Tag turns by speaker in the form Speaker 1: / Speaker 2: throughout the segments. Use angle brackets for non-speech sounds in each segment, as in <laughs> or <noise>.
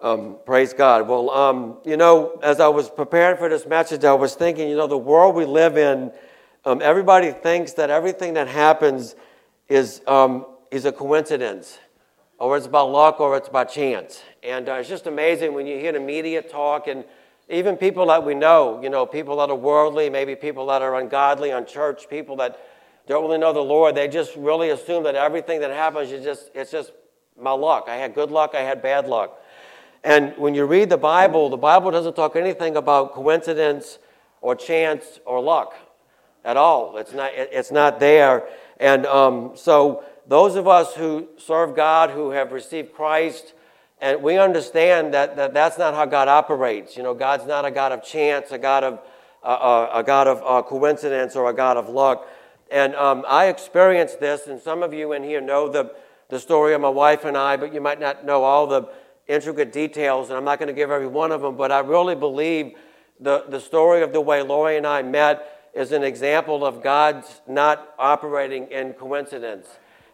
Speaker 1: Um, praise God. Well, um, you know, as I was preparing for this message, I was thinking, you know, the world we live in, um, everybody thinks that everything that happens is, um, is a coincidence, or it's about luck, or it's by chance. And uh, it's just amazing when you hear the media talk, and even people that we know, you know, people that are worldly, maybe people that are ungodly, unchurched, people that don't really know the Lord, they just really assume that everything that happens is just, it's just my luck. I had good luck, I had bad luck. And when you read the Bible, the Bible doesn't talk anything about coincidence or chance or luck at all. It's not, it's not there. And um, so, those of us who serve God, who have received Christ, and we understand that, that that's not how God operates. You know, God's not a God of chance, a God of, uh, a God of uh, coincidence, or a God of luck. And um, I experienced this, and some of you in here know the, the story of my wife and I, but you might not know all the intricate details, and I'm not going to give every one of them, but I really believe the, the story of the way Lori and I met is an example of God's not operating in coincidence.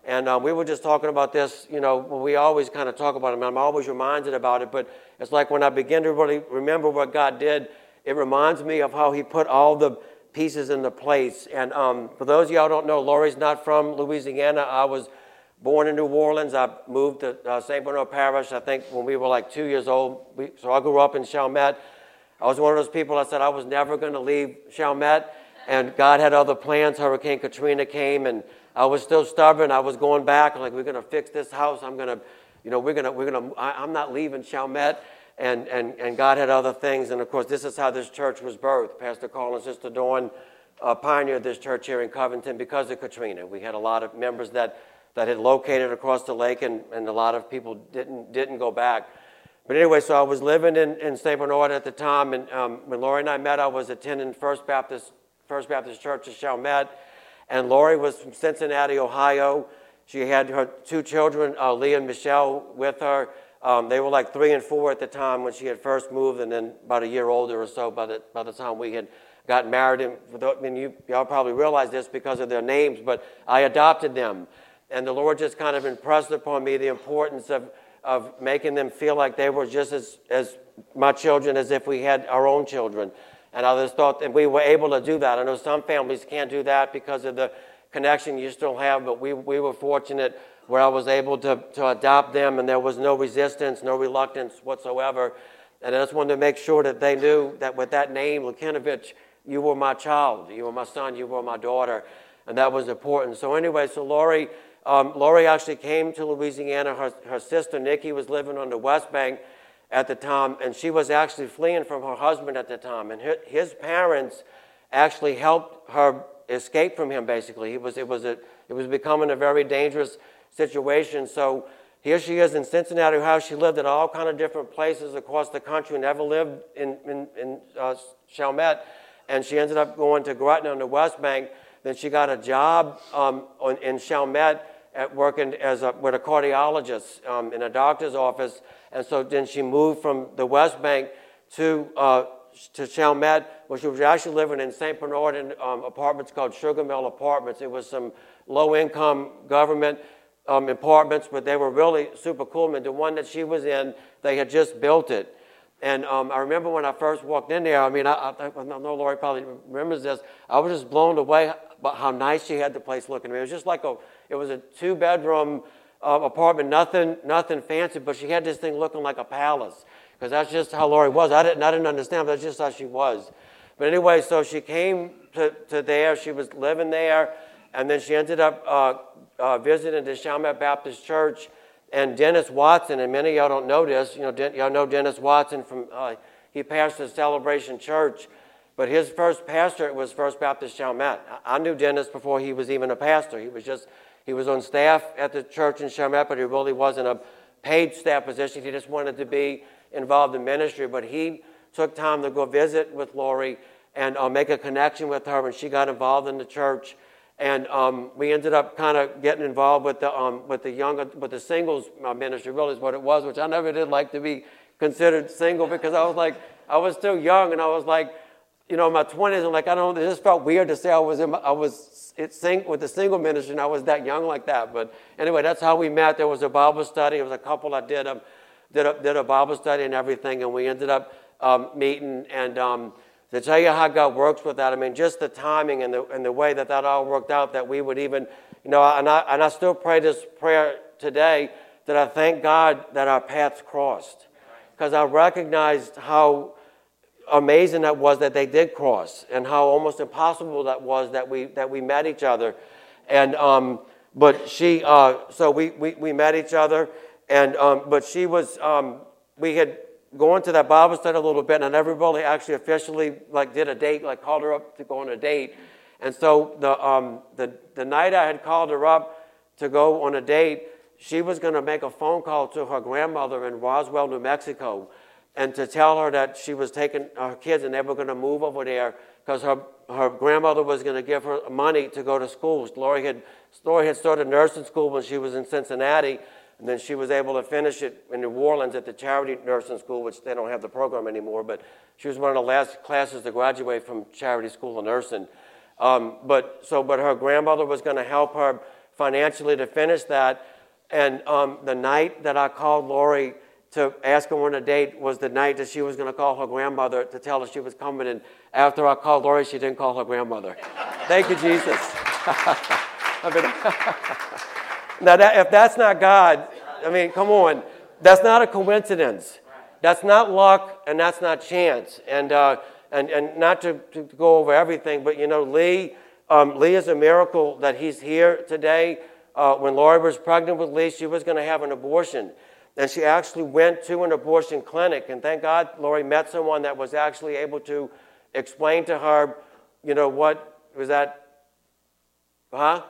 Speaker 1: And uh, we were just talking about this, you know, we always kind of talk about it. I'm always reminded about it, but it's like when I begin to really remember what God did, it reminds me of how He put all the pieces into place. And um, for those of y'all don't know, Lori's not from Louisiana. I was born in New Orleans. I moved to uh, St. Bernard Parish, I think, when we were like two years old. We, so I grew up in Chalmette. I was one of those people that said I was never going to leave Chalmette, and God had other plans. Hurricane Katrina came, and I was still stubborn. I was going back, like, we're going to fix this house. I'm going to, you know, we're going to, we're going to, I'm not leaving Chalmette. And, and, and God had other things. And of course, this is how this church was birthed. Pastor Carl and Sister Dawn uh, pioneered this church here in Covington because of Katrina. We had a lot of members that that had located across the lake, and, and a lot of people didn't, didn't go back. But anyway, so I was living in, in St. Bernard at the time, and um, when Lori and I met, I was attending First Baptist, First Baptist Church of Chalmette, and Lori was from Cincinnati, Ohio. She had her two children, uh, Leah and Michelle, with her. Um, they were like three and four at the time when she had first moved, and then about a year older or so by the, by the time we had got married. And I mean, you, y'all probably realize this because of their names, but I adopted them. And the Lord just kind of impressed upon me the importance of, of making them feel like they were just as, as my children as if we had our own children. And I just thought that we were able to do that. I know some families can't do that because of the connection you still have, but we, we were fortunate where I was able to, to adopt them and there was no resistance, no reluctance whatsoever. And I just wanted to make sure that they knew that with that name, Lukinovich, you were my child, you were my son, you were my daughter. And that was important. So, anyway, so Lori um, Lori actually came to Louisiana. Her, her sister Nikki was living on the West Bank at the time, and she was actually fleeing from her husband at the time. And his parents actually helped her escape from him. Basically, he was it was a, it was becoming a very dangerous situation. So here she is in Cincinnati, Ohio. She lived in all kind of different places across the country. Never lived in in, in uh, Chalmette, and she ended up going to Gretna on the West Bank. Then she got a job um, on, in Chalmette at working as a, with a cardiologist um, in a doctor's office. And so then she moved from the West Bank to, uh, to Chalmette, where she was actually living in St. Bernard in um, apartments called Sugar Mill Apartments. It was some low income government um, apartments, but they were really super cool. And the one that she was in, they had just built it. And um, I remember when I first walked in there, I mean, I, I, I know Lori probably remembers this, I was just blown away by how nice she had the place looking. I mean, it was just like a, it was a two bedroom uh, apartment, nothing, nothing fancy, but she had this thing looking like a palace because that's just how Lori was. I didn't, I didn't understand, but that's just how she was. But anyway, so she came to, to there. She was living there, and then she ended up uh, uh, visiting the Chalmette Baptist Church. And Dennis Watson, and many of y'all don't know this, you know, Den- y'all know Dennis Watson from, uh, he pastored Celebration Church. But his first pastor was First Baptist Chalmette. I knew Dennis before he was even a pastor. He was just he was on staff at the church in Chalmette, but he really wasn't a paid staff position. He just wanted to be involved in ministry. But he took time to go visit with Lori and uh, make a connection with her, and she got involved in the church. And um, we ended up kind of getting involved with the um, with the young with the singles uh, ministry. Really, is what it was, which I never did like to be considered single because I was like I was still young, and I was like you know, in my 20s, I'm like, I don't it just felt weird to say I was, in my, I was it sing, with the single ministry and I was that young like that. But anyway, that's how we met. There was a Bible study. It was a couple I did um, did a, did a Bible study and everything, and we ended up um, meeting. And um, to tell you how God works with that, I mean, just the timing and the, and the way that that all worked out, that we would even, you know, and I, and I still pray this prayer today that I thank God that our paths crossed. Because I recognized how amazing that was that they did cross and how almost impossible that was that we, that we met each other. And, um, but she, uh, so we, we, we met each other and, um, but she was, um, we had gone to that Bible study a little bit, and everybody actually officially like did a date, like called her up to go on a date. And so the, um, the, the night I had called her up to go on a date, she was going to make a phone call to her grandmother in Roswell, New Mexico, and to tell her that she was taking her kids and they were going to move over there because her, her grandmother was going to give her money to go to school. Lori had, Lori had started nursing school when she was in Cincinnati, and then she was able to finish it in New Orleans at the Charity Nursing School, which they don't have the program anymore, but she was one of the last classes to graduate from Charity School of Nursing. Um, but, so, but her grandmother was going to help her financially to finish that. And um, the night that I called Lori to ask her on a date was the night that she was going to call her grandmother to tell her she was coming. And after I called Lori, she didn't call her grandmother. Thank you, Jesus. <laughs> Mean, <laughs> Now, that, if that's not God, I mean, come on. That's not a coincidence. That's not luck and that's not chance. And, uh, and, and not to, to, go over everything, but you know, Lee, um, Lee is a miracle that he's here today. Uh, when Lori was pregnant with Lee, she was going to have an abortion. And she actually went to an abortion clinic. And thank God Lori met someone that was actually able to explain to her, you know, what was that? Huh?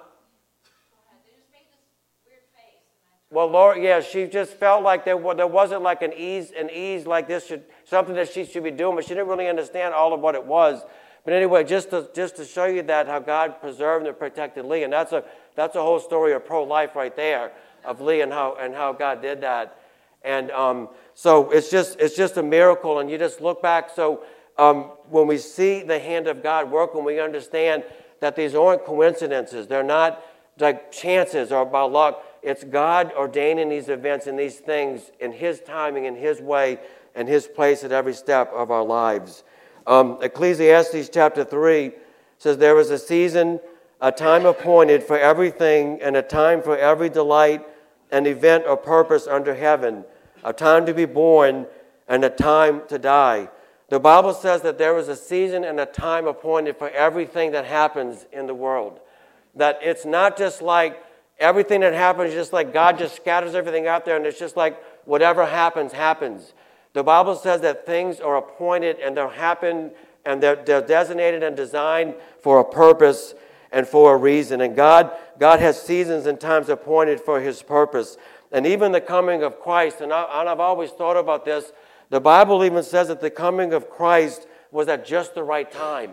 Speaker 1: Well, Lord, yeah, she just felt like there, there wasn't like an ease, an ease like this should, something that she should be doing, but she didn't really understand all of what it was. But anyway, just to, just to show you that how God preserved and protected Lee, and that's a, that's a whole story of pro-life right there, of Lee and how, and how God did that. And um, so it's just, it's just a miracle, and you just look back. So um, when we see the hand of God work, when we understand that these aren't coincidences, they're not like chances or by luck, it's God ordaining these events and these things in His timing, in His way, and His place at every step of our lives. Um, Ecclesiastes chapter 3 says, There is a season, a time appointed for everything, and a time for every delight, an event or purpose under heaven, a time to be born, and a time to die. The Bible says that there is a season and a time appointed for everything that happens in the world. That it's not just like Everything that happens just like God just scatters everything out there, and it's just like whatever happens, happens. The Bible says that things are appointed and they're happen and they're, they're designated and designed for a purpose and for a reason. And God, God has seasons and times appointed for his purpose. And even the coming of Christ, and, I, and I've always thought about this, the Bible even says that the coming of Christ was at just the right time.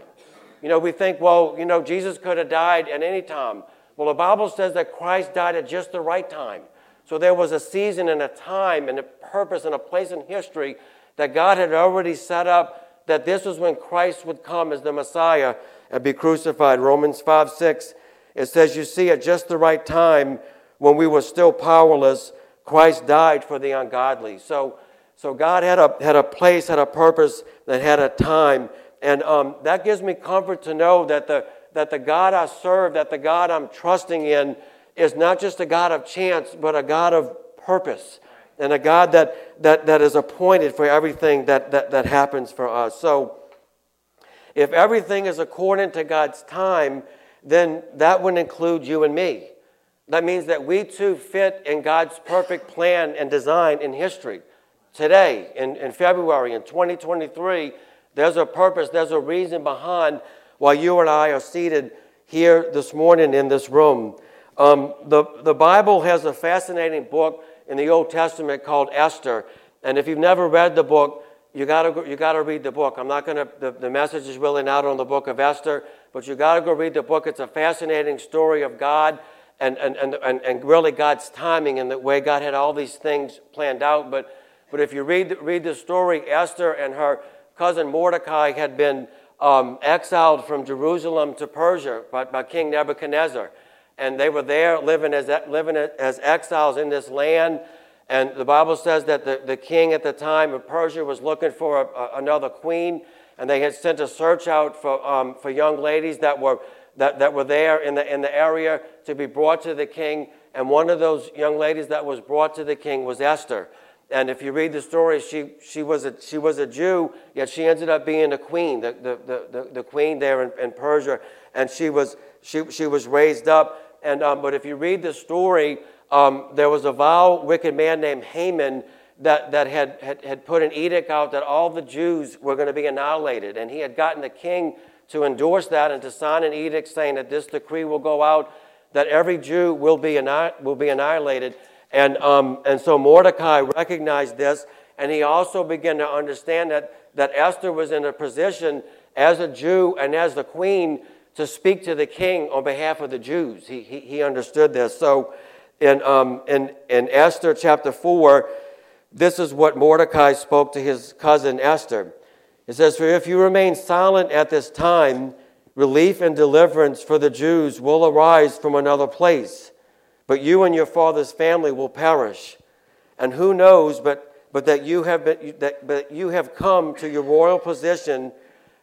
Speaker 1: You know, we think, well, you know, Jesus could have died at any time. Well, the Bible says that Christ died at just the right time. So there was a season and a time and a purpose and a place in history that God had already set up that this was when Christ would come as the Messiah and be crucified. Romans 5 6, it says, You see, at just the right time, when we were still powerless, Christ died for the ungodly. So, so God had a, had a place, had a purpose, that had a time. And um, that gives me comfort to know that the that the God I serve, that the God I'm trusting in, is not just a God of chance, but a God of purpose and a God that, that, that is appointed for everything that, that, that happens for us. So, if everything is according to God's time, then that would include you and me. That means that we too fit in God's perfect plan and design in history. Today, in, in February, in 2023, there's a purpose, there's a reason behind why you and I are seated here this morning in this room. Um, the, the Bible has a fascinating book in the Old Testament called Esther. And if you've never read the book, you gotta, you gotta read the book. I'm not gonna, the, the message is really not on the book of Esther, but you gotta go read the book. It's a fascinating story of God and, and, and, and, and really God's timing and the way God had all these things planned out. But, but if you read, read the story, Esther and her cousin Mordecai had been um, exiled from Jerusalem to Persia by, by, King Nebuchadnezzar. And they were there living as, living as exiles in this land. And the Bible says that the, the king at the time of Persia was looking for a, a, another queen, and they had sent a search out for, um, for young ladies that were, that, that were there in the, in the area to be brought to the king. And one of those young ladies that was brought to the king was Esther. And if you read the story, she, she, was, a, she was a Jew, yet she ended up being a queen, the, the, the, the queen there in, in, Persia. And she was, she, she was raised up. And, um, but if you read the story, um, there was a vile, wicked man named Haman that, that had, had, had put an edict out that all the Jews were going to be annihilated. And he had gotten the king to endorse that and to sign an edict saying that this decree will go out that every Jew will be, will be annihilated. And, um, and so Mordecai recognized this, and he also began to understand that, that Esther was in a position as a Jew and as the queen to speak to the king on behalf of the Jews. He, he, he understood this. So in, um, in, Esther chapter 4, this is what Mordecai spoke to his cousin Esther. It says, For if you remain silent at this time, relief and deliverance for the Jews will arise from another place but you and your father's family will perish. And who knows but, but that, you have been, that but you have come to your royal position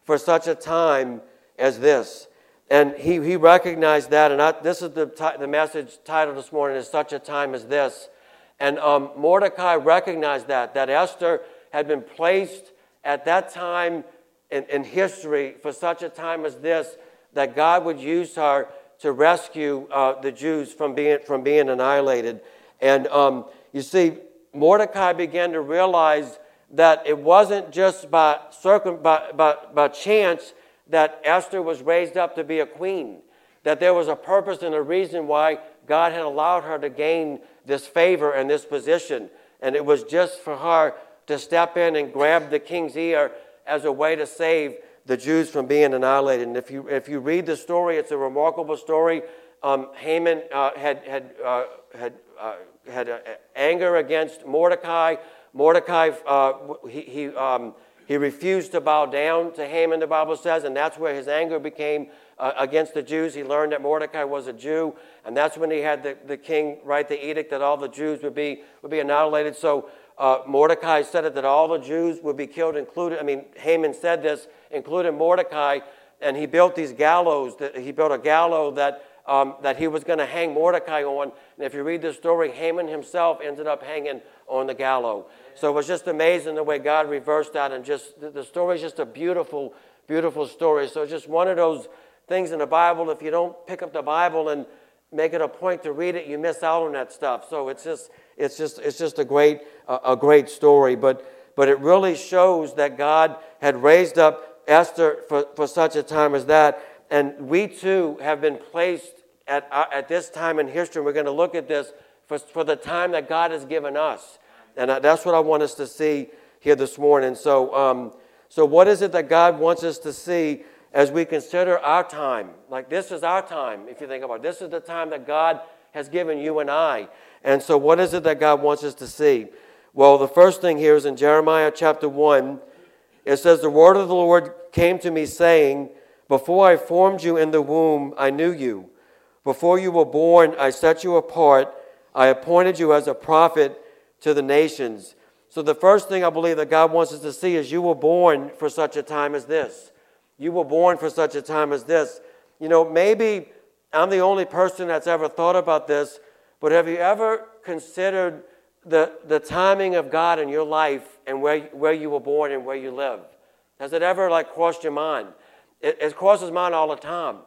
Speaker 1: for such a time as this. And he, he recognized that, and I, this is the, the message title this morning is Such a Time as This. And um, Mordecai recognized that, that Esther had been placed at that time in, in history for such a time as this, that God would use her to rescue uh, the Jews from being, from being annihilated. And um, you see, Mordecai began to realize that it wasn't just by, circum, by, by, by chance that Esther was raised up to be a queen, that there was a purpose and a reason why God had allowed her to gain this favor and this position. And it was just for her to step in and grab the king's ear as a way to save the Jews from being annihilated. And if you, if you read the story, it's a remarkable story. Um, Haman uh, had, had, uh, had, uh, had uh, anger against Mordecai. Mordecai, uh, he, he, um, he refused to bow down to Haman, the Bible says, and that's where his anger became uh, against the Jews. He learned that Mordecai was a Jew, and that's when he had the, the king write the edict that all the Jews would be, would be annihilated. So uh, Mordecai said it that all the Jews would be killed, included, I mean, Haman said this, including Mordecai, and he built these gallows. That, he built a gallows that, um, that he was going to hang Mordecai on. And if you read the story, Haman himself ended up hanging on the gallows. So it was just amazing the way God reversed that, and just the, the story is just a beautiful, beautiful story. So just one of those things in the Bible. If you don't pick up the Bible and make it a point to read it, you miss out on that stuff. So it's just it's just, it's just a, great, a great story. But, but it really shows that God had raised up Esther for, for such a time as that. And we too have been placed at, uh, at this time in history. We're going to look at this for, for the time that God has given us. And that's what I want us to see here this morning. So, um, so what is it that God wants us to see as we consider our time? Like this is our time, if you think about it. This is the time that God has given you and I. And so, what is it that God wants us to see? Well, the first thing here is in Jeremiah chapter 1. It says, The word of the Lord came to me, saying, Before I formed you in the womb, I knew you. Before you were born, I set you apart. I appointed you as a prophet to the nations. So, the first thing I believe that God wants us to see is you were born for such a time as this. You were born for such a time as this. You know, maybe I'm the only person that's ever thought about this, but have you ever considered the, the timing of God in your life and where, where you were born and where you live? Has it ever like crossed your mind? It, it crosses mine all the time.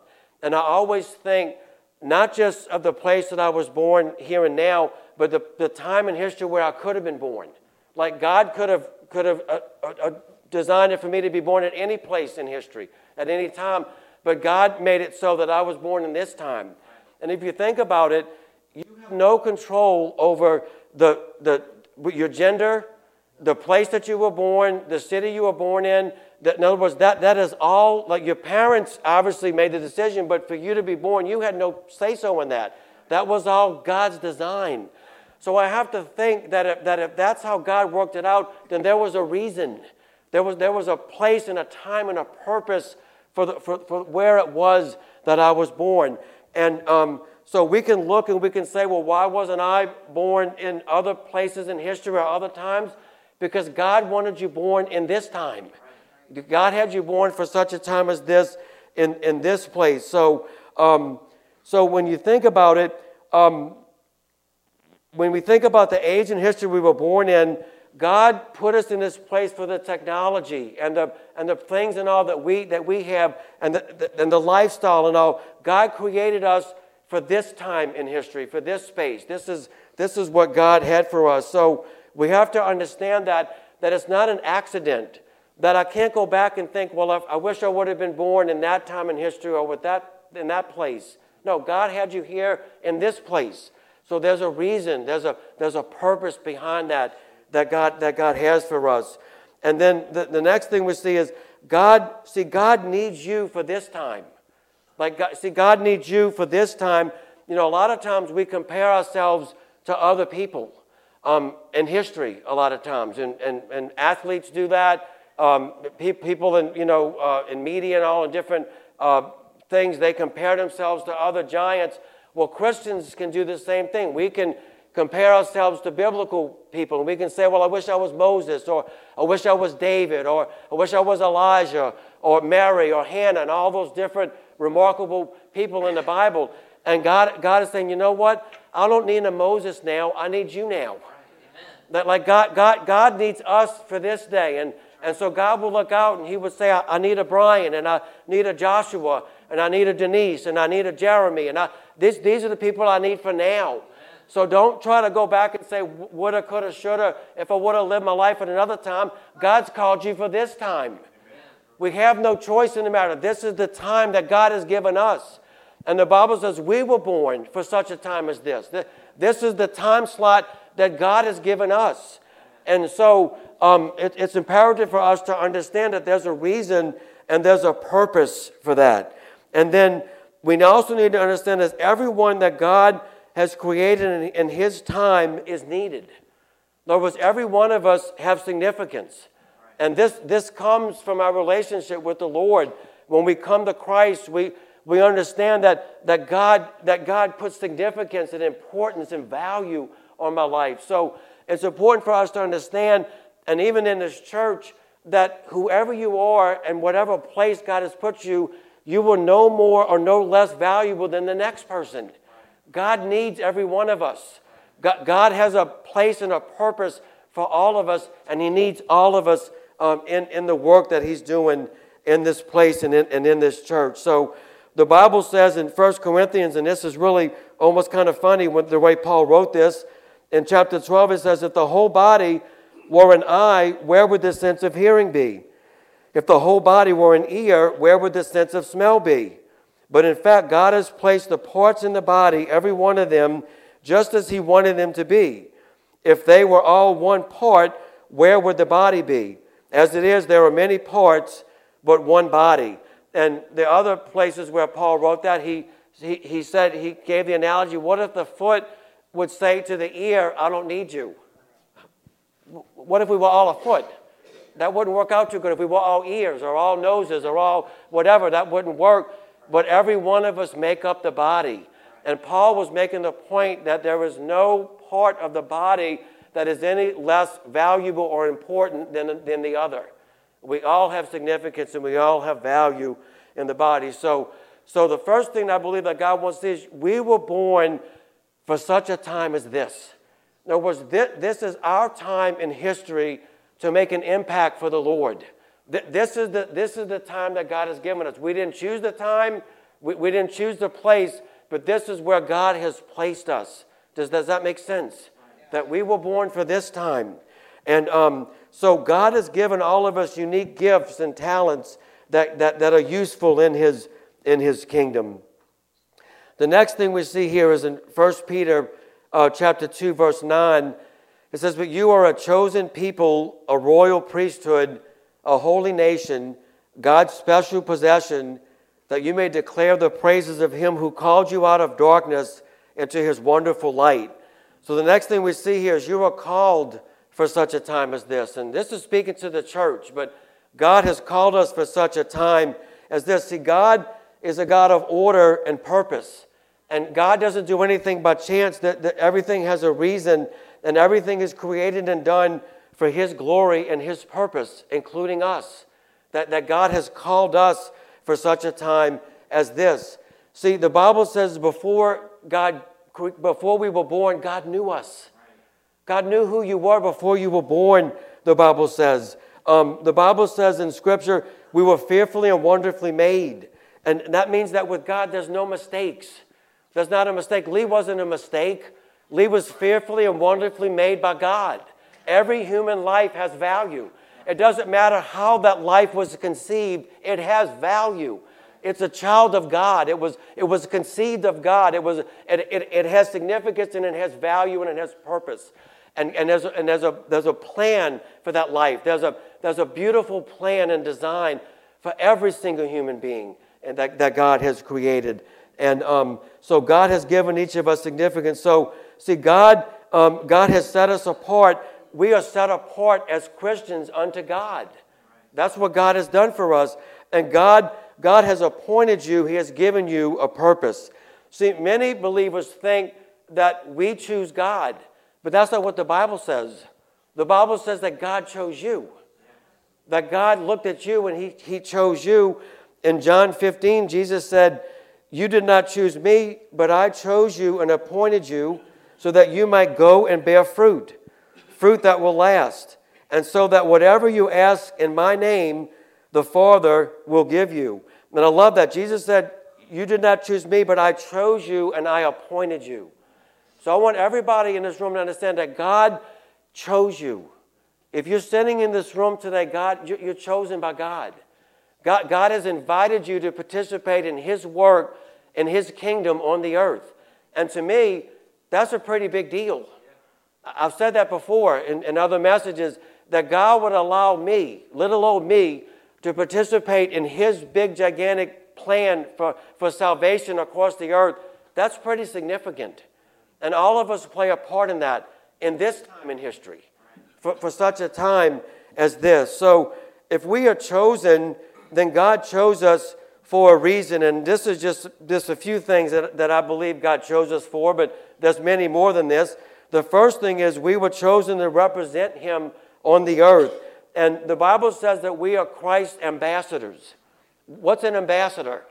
Speaker 1: And I always think not just of the place that I was born here and now, but the, the time in history where I could have been born. Like God could have, could have uh, uh, uh designed it for me to be born at any place in history, at any time. But God made it so that I was born in this time. And if you think about it, you have no control over the, the, your gender, the place that you were born, the city you were born in. In other words, that, that is all, like your parents obviously made the decision, but for you to be born, you had no say so in that. That was all God's design. So I have to think that if, that if that's how God worked it out, then there was a reason. There was, there was a place and a time and a purpose for, the, for, for where it was that I was born. And um, so we can look and we can say, well, why wasn't I born in other places in history or other times? Because God wanted you born in this time. God had you born for such a time as this in, in this place. So, um, so when you think about it, um, when we think about the age and history we were born in, God put us in this place for the technology and the, and the things and all that we, that we have and the, the, and the lifestyle and all. God created us for this time in history, for this space. This is, this is what God had for us. So we have to understand that, that it's not an accident, that I can't go back and think, well, I wish I would have been born in that time in history or with that, in that place. No, God had you here in this place. So there's a reason, there's a, there's a purpose behind that that God, that God has for us. And then the, the next thing we see is God, see, God needs you for this time. Like, God, see, God needs you for this time. You know, a lot of times we compare ourselves to other people um, in history, a lot of times. And, and, and athletes do that. Um, pe- people in, you know, uh, in media and all, in different uh, things, they compare themselves to other giants. Well, Christians can do the same thing. We can compare ourselves to biblical people and we can say, well, I wish I was Moses, or I wish I was David, or I wish I was Elijah, or Mary, or Hannah, and all those different remarkable people in the Bible. And God, God is saying, you know what? I don't need a Moses now. I need you now. That like God, God, God needs us for this day. And, and so God will look out and he would say, I, I need a Brian, and I need a Joshua, and I need a Denise, and I need a Jeremy. And I, this, these are the people I need for now. So don't try to go back and say, woulda, coulda, shoulda, if I would have lived my life at another time. God's called you for this time. We have no choice in the matter. This is the time that God has given us. And the Bible says we were born for such a time as this. This is the time slot that God has given us. And so um, it, it's imperative for us to understand that there's a reason and there's a purpose for that. And then we also need to understand that everyone that God has created in, His time is needed. In other words, every one of us have significance. And this, this comes from our relationship with the Lord. When we come to Christ, we, we understand that, that, God, that God puts significance and importance and value on my life. So it's important for us to understand, and even in this church, that whoever you are and whatever place God has put you, you will no more or no less valuable than the next person. God needs every one of us. God has a place and a purpose for all of us, and He needs all of us um, in, in the work that He's doing in this place and in, and in this church. So the Bible says in 1 Corinthians, and this is really almost kind of funny when, the way Paul wrote this, in chapter 12, it says, If the whole body were an eye, where would the sense of hearing be? If the whole body were an ear, where would the sense of smell be? But in fact, God has placed the parts in the body, every one of them, just as He wanted them to be. If they were all one part, where would the body be? As it is, there are many parts, but one body. And the other places where Paul wrote that, he, he, he said, he gave the analogy what if the foot would say to the ear, I don't need you? What if we were all a foot? That wouldn't work out too good. If we were all ears or all noses or all whatever, that wouldn't work but every one of us make up the body. And Paul was making the point that there is no part of the body that is any less valuable or important than, than the other. We all have significance and we all have value in the body. So, so the first thing I believe that God wants is we were born for such a time as this. In other words, this, this is our time in history to make an impact for the Lord. This is, the, this is the time that God has given us. We didn't choose the time, we, we didn't choose the place, but this is where God has placed us. Does, does that make sense? That we were born for this time. And um, so God has given all of us unique gifts and talents that, that, that are useful in his, in his kingdom. The next thing we see here is in 1 Peter uh, chapter 2, verse 9. It says, But you are a chosen people, a royal priesthood a holy nation, God's special possession, that you may declare the praises of him who called you out of darkness into his wonderful light. So the next thing we see here is you are called for such a time as this. And this is speaking to the church, but God has called us for such a time as this. See, God is a God of order and purpose. And God doesn't do anything by chance, that, that everything has a reason, and everything is created and done for His glory and His purpose, including us. That, that God has called us for such a time as this. See, the Bible says before God, before we were born, God knew us. God knew who you were before you were born, the Bible says. Um, the Bible says in Scripture, we were fearfully and wonderfully made. And that means that with God, there's no mistakes. There's not a mistake. Lee wasn't a mistake. Lee was fearfully and wonderfully made by God. Every human life has value. It doesn't matter how that life was conceived, it has value. It's a child of God. It was, it was conceived of God. It, was, it, it, it has significance and it has value and it has purpose. And, and, there's, a, and there's, a, there's a plan for that life. There's a, there's a beautiful plan and design for every single human being and that, that God has created. And um, so God has given each of us significance. So, see, God, um, God has set us apart. We are set apart as Christians unto God. That's what God has done for us. And God, God has appointed you, He has given you a purpose. See, many believers think that we choose God, but that's not what the Bible says. The Bible says that God chose you, that God looked at you and He, he chose you. In John 15, Jesus said, you did not choose me, but I chose you and appointed you so that you might go and bear fruit, fruit that will last, and so that whatever you ask in my name, the Father will give you. And I love that. Jesus said, You did not choose me, but I chose you and I appointed you. So I want everybody in this room to understand that God chose you. If you're sitting in this room today, God, you're chosen by God. God, God has invited you to participate in His work in His kingdom on the earth. And to me, that's a pretty big deal. I've said that before in, in other messages that God would allow me, little old me, to participate in His big, gigantic plan for, for salvation across the earth. That's pretty significant. And all of us play a part in that in this time in history, for, for such a time as this. So if we are chosen, then God chose us for a reason. And this is just, just a few things that, that I believe God chose us for, but there's many more than this. The first thing is we were chosen to represent Him on the earth. And the Bible says that we are Christ's ambassadors. What's an ambassador?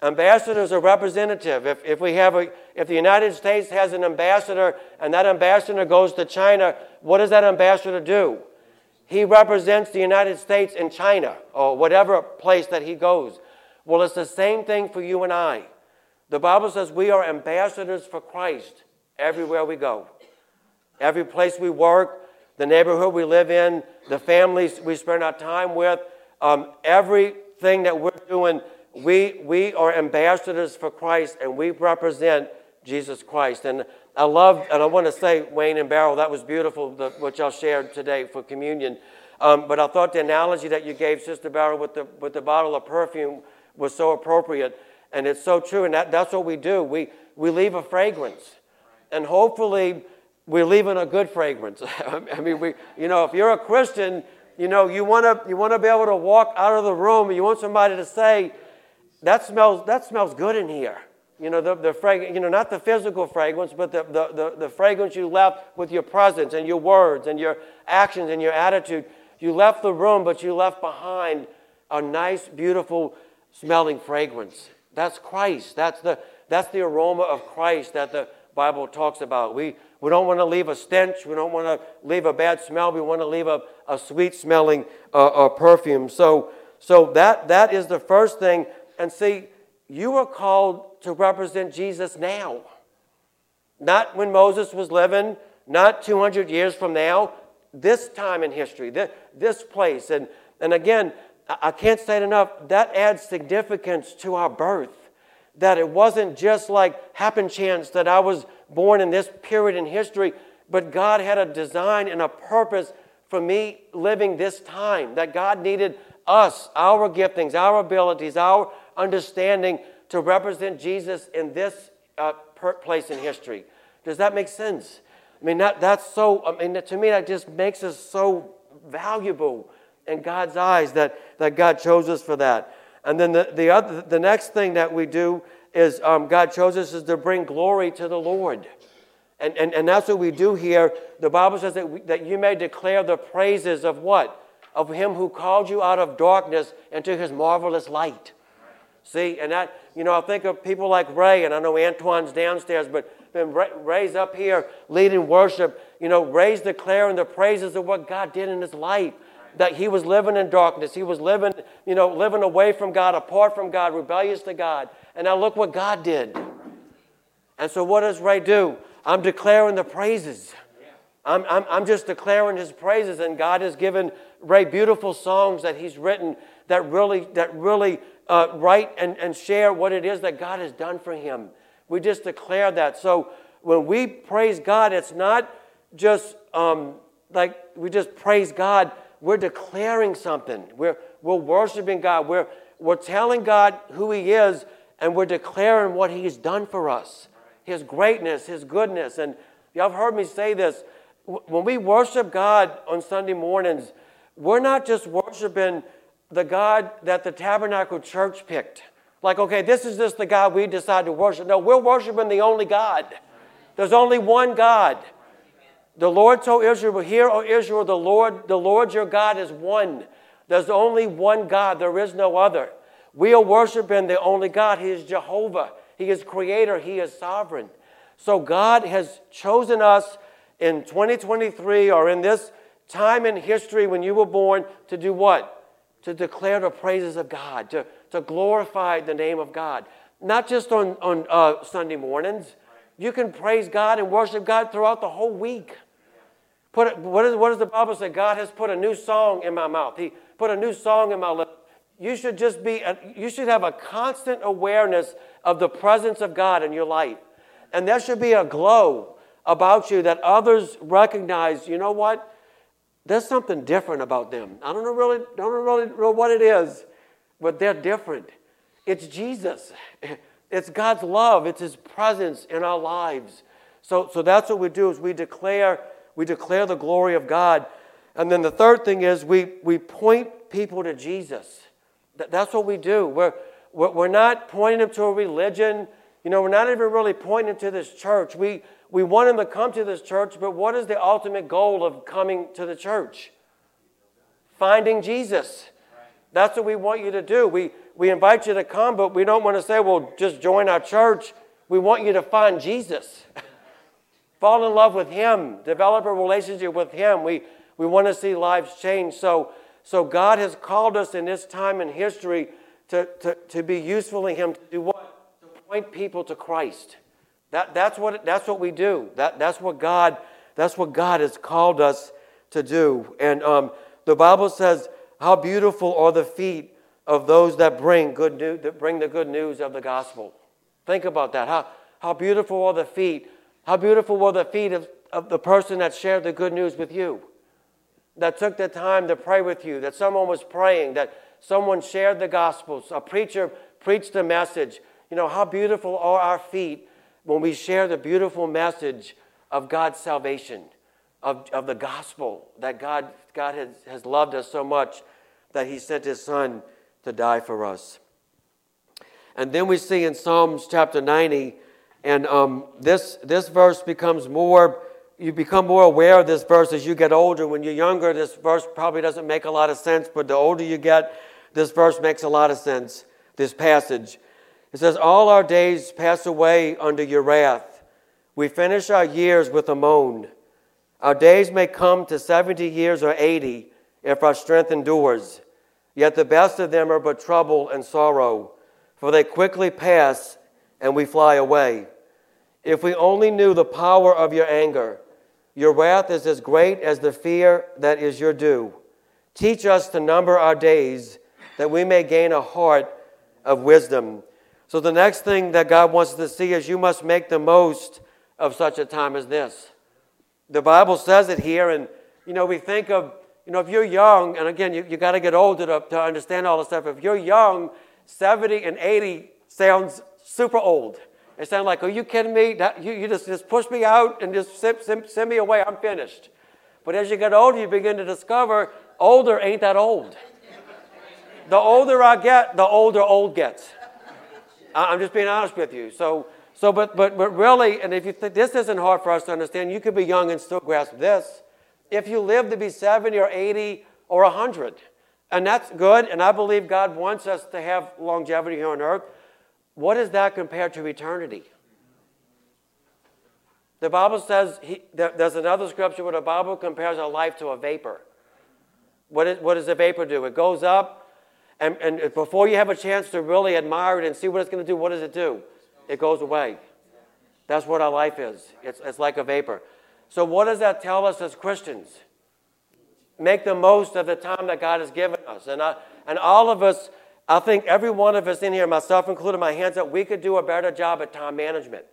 Speaker 1: Ambassador is a representative. If, if, we have a, if the United States has an ambassador and that ambassador goes to China, what does that ambassador do? He represents the United States in China or whatever place that he goes. Well, it's the same thing for you and I. The Bible says we are ambassadors for Christ everywhere we go. Every place we work, the neighborhood we live in, the families we spend our time with, um, everything that we're doing, we, we are ambassadors for Christ and we represent Jesus Christ. And I love, and I want to say, Wayne and Beryl, that was beautiful, the, what y'all shared today for communion. Um, but I thought the analogy that you gave, Sister Beryl, with the, with the bottle of perfume was so appropriate. And it's so true. And that, that's what we do. We, we leave a fragrance. And hopefully, we're leaving a good fragrance. <laughs> I mean, we, you know, if you're a Christian, you know, you want to you want to be able to walk out of the room and you want somebody to say, that smells, that smells good in here. You know, the, the fragrance, you know, not the physical fragrance, but the, the, the, the fragrance you left with your presence and your words and your actions and your attitude. You left the room, but you left behind a nice, beautiful smelling fragrance. That's Christ. That's the, that's the aroma of Christ that the Bible talks about. We, we don't want to leave a stench. We don't want to leave a bad smell. We want to leave a, a sweet smelling uh, uh, perfume. So, so that, that is the first thing. And see, you are called to represent Jesus now. Not when Moses was living, not 200 years from now, this time in history, this, place. And, and again, I can't say it enough, that adds significance to our birth. That it wasn't just like happen chance that I was born in this period in history, but God had a design and a purpose for me living this time. That God needed us, our giftings, our abilities, our understanding to represent Jesus in this uh, place in history. Does that make sense? I mean, that, that's so, I mean, to me, that just makes us so valuable in God's eyes that, that God chose us for that. And then the, the, other, the next thing that we do is um, God chose us is to bring glory to the Lord. And, and, and that's what we do here. The Bible says that, we, that you may declare the praises of what? Of him who called you out of darkness into his marvelous light. See, and that, you know, I think of people like Ray, and I know Antoine's downstairs, but then Ray's up here leading worship. You know, Ray's declaring the praises of what God did in his life. That he was living in darkness. He was living, you know, living away from God, apart from God, rebellious to God. And now look what God did. And so what does Ray do? I'm declaring the praises. I'm, I'm, I'm just declaring his praises, and God has given Ray beautiful songs that he's written that really, that really uh, write and, and share what it is that God has done for him. We just declare that. So when we praise God, it's not just um, like we just praise God, we're declaring something. We're, we're worshiping God. We're, we're telling God who He is, and we're declaring what He's done for us his greatness, His goodness. And y'all have heard me say this. When we worship God on Sunday mornings, we're not just worshiping the God that the Tabernacle Church picked. Like, okay, this is just the God we decide to worship. No, we're worshiping the only God. There's only one God. The Lord told Israel, Hear, O Israel, the Lord, the Lord your God is one. There's only one God, there is no other. We are worshiping the only God. He is Jehovah. He is creator, He is sovereign. So God has chosen us in 2023 or in this time in history when you were born to do what? To declare the praises of God, to, to glorify the name of God. Not just on, on uh, Sunday mornings. You can praise God and worship God throughout the whole week. Put, what, is, what does the Bible say? God has put a new song in my mouth. He put a new song in my lips. You should just be, you should have a constant awareness of the presence of God in your life. And there should be a glow about you that others recognize, you know what? There's something different about them. I don't know really, don't really know what it is, but they're different. It's Jesus. <laughs> It's God's love. It's His presence in our lives. So, so that's what we do is we declare, we declare the glory of God. And then the third thing is we, we point people to Jesus. That's what we do. We're, we're not pointing them to a religion. You know, we're not even really pointing to this church. We, we want them to come to this church, but what is the ultimate goal of coming to the church? Finding Jesus. That's what we want you to do. We, we invite you to come, but we don't want to say, well, just join our church. We want you to find Jesus. <laughs> Fall in love with Him, develop a relationship with Him. We, we want to see lives change. So, so God has called us in this time in history to, to, to be useful in Him to do what? To point people to Christ. That, that's, what, that's what we do. That, that's, what God, that's what God has called us to do. And um, the Bible says, How beautiful are the feet of those that bring, good news, that bring the good news of the gospel. Think about that. How, how beautiful are the feet? How beautiful were the feet of, of the person that shared the good news with you? That took the time to pray with you, that someone was praying, that someone shared the gospel, a preacher preached a message. You know, how beautiful are our feet when we share the beautiful message of God's salvation, of, of the gospel, that God, God has, has loved us so much that he sent his son to die for us. And then we see in Psalms chapter 90, and um, this, this verse becomes more, you become more aware of this verse as you get older. When you're younger, this verse probably doesn't make a lot of sense, but the older you get, this verse makes a lot of sense, this passage. It says, All our days pass away under your wrath. We finish our years with a moan. Our days may come to 70 years or 80 if our strength endures. Yet the best of them are but trouble and sorrow, for they quickly pass and we fly away. If we only knew the power of your anger, your wrath is as great as the fear that is your due. Teach us to number our days that we may gain a heart of wisdom. So, the next thing that God wants us to see is you must make the most of such a time as this. The Bible says it here, and you know, we think of, you know, if you're young, and again, you, you got to get older to, to understand all this stuff. If you're young, 70 and 80 sounds super old. It sounds like, are you kidding me? That, you, you just, just push me out and just send, send me away, I'm finished. But as you get older, you begin to discover older ain't that old. The older I get, the older old gets. I'm just being honest with you. So, so but, but, but really, and if you think this isn't hard for us to understand, you could be young and still grasp this. If you live to be 70 or 80 or 100, and that's good, and I believe God wants us to have longevity here on earth, what is that compared to eternity? The Bible says, he, there's another scripture where the Bible compares our life to a vapor. What, is, what does a vapor do? It goes up, and, and before you have a chance to really admire it and see what it's going to do, what does it do? It goes away. That's what our life is. It's, it's like a vapor. So, what does that tell us as Christians? Make the most of the time that God has given us. And, I, and all of us, I think every one of us in here, myself included, my hands up, we could do a better job at time management.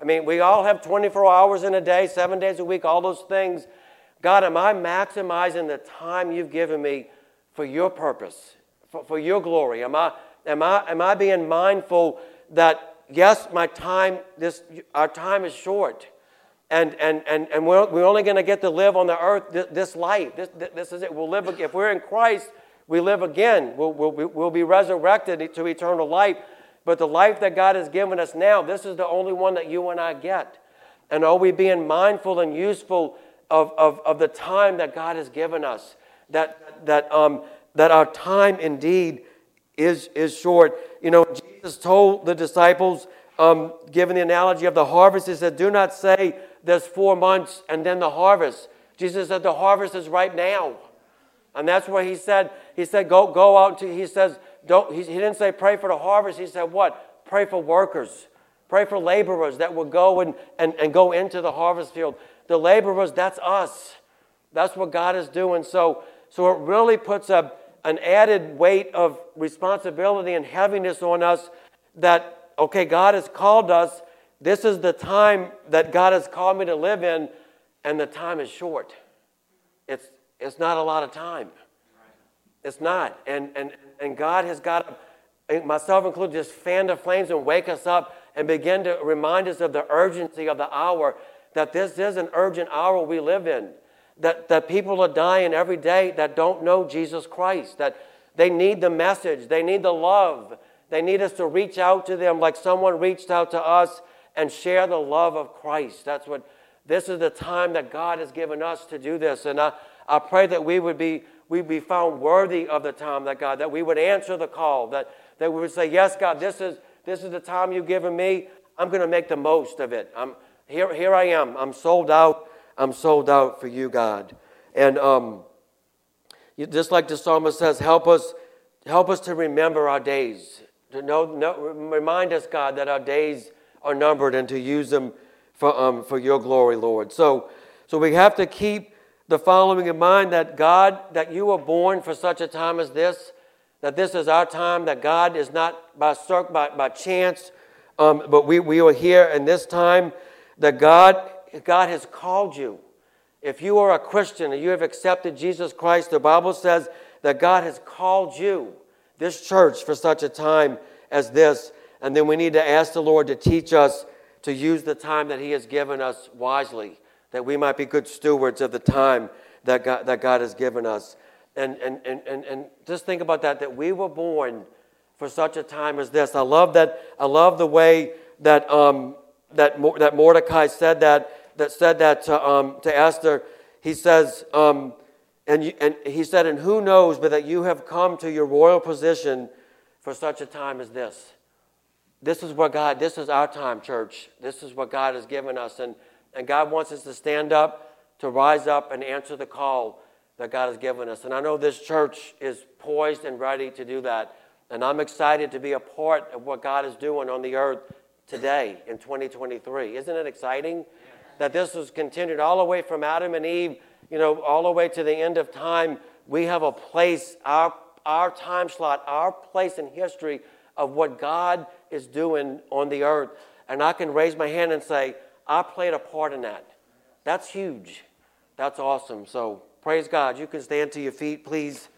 Speaker 1: I mean, we all have 24 hours in a day, seven days a week, all those things. God, am I maximizing the time you've given me for your purpose, for, for your glory? Am I, am, I, am I being mindful that, yes, my time, this, our time is short? And, and, and, and we're, we're only going to get to live on the earth this, life. This, this is it. We'll live, if we're in Christ, we live again. We'll, we'll, we'll be resurrected to eternal life. But the life that God has given us now, this is the only one that you and I get. And are we being mindful and useful of, of, of the time that God has given us? That, that, um, that our time indeed is, is short. You know, Jesus told the disciples, um, given the analogy of the harvest, he said, Do not say there's four months and then the harvest. Jesus said, The harvest is right now. And that's where he said, He said, Go, go out to, he says, don't, he, he didn't say pray for the harvest. He said what? Pray for workers. Pray for laborers that will go and, and, and go into the harvest field. The laborers, that's us. That's what God is doing. So, so it really puts a, an added weight of responsibility and heaviness on us that, okay, God has called us. This is the time that God has called me to live in, and the time is short. It's, it's not a lot of time. It's not. And, and, and God has got eh, myself included, just fan the flames and wake us up and begin to remind us of the urgency of the hour, that this is an urgent hour we live in. That, that people are dying every day that don't know Jesus Christ, that they need the message, they need the love, they need us to reach out to them like someone reached out to us and share the love of Christ. That's what this is the time that God has given us to do this. And I, I pray that we would be we'd be found worthy of the time that God, that we would answer the call, that, that we would say, Yes, God, this is, this is the time you've given me. I'm going to make the most of it. I'm, here, here I am. I'm sold out. I'm sold out for you, God. And um, just like the psalmist says, help us, help us to remember our days. To know, know, remind us, God, that our days are numbered and to use them for, um, for your glory, Lord. So, so we have to keep the following in mind that God, that you were born for such a time as this, that this is our time, that God is not by, by, by chance, um, but we, we are here in this time, that God, God has called you. If you are a Christian and you have accepted Jesus Christ, the Bible says that God has called you, this church, for such a time as this. And then we need to ask the Lord to teach us to use the time that He has given us wisely that we might be good stewards of the time that God, that God has given us. And, and, and, and, and just think about that, that we were born for such a time as this. I love that. I love the way that, um, that, that Mordecai said that, that said that to, um, to Esther. He says, um, and, you, and he said, and who knows but that you have come to your royal position for such a time as this. This is what God, this is our time, church. This is what God has given us. And and God wants us to stand up, to rise up and answer the call that God has given us. And I know this church is poised and ready to do that. And I'm excited to be a part of what God is doing on the earth today in 2023. Isn't it exciting that this was continued all the way from Adam and Eve, you know, all the way to the end of time? We have a place, our, our time slot, our place in history of what God is doing on the earth. And I can raise my hand and say, I played a part in that. That's huge. That's awesome. So praise God. You can stand to your feet, please.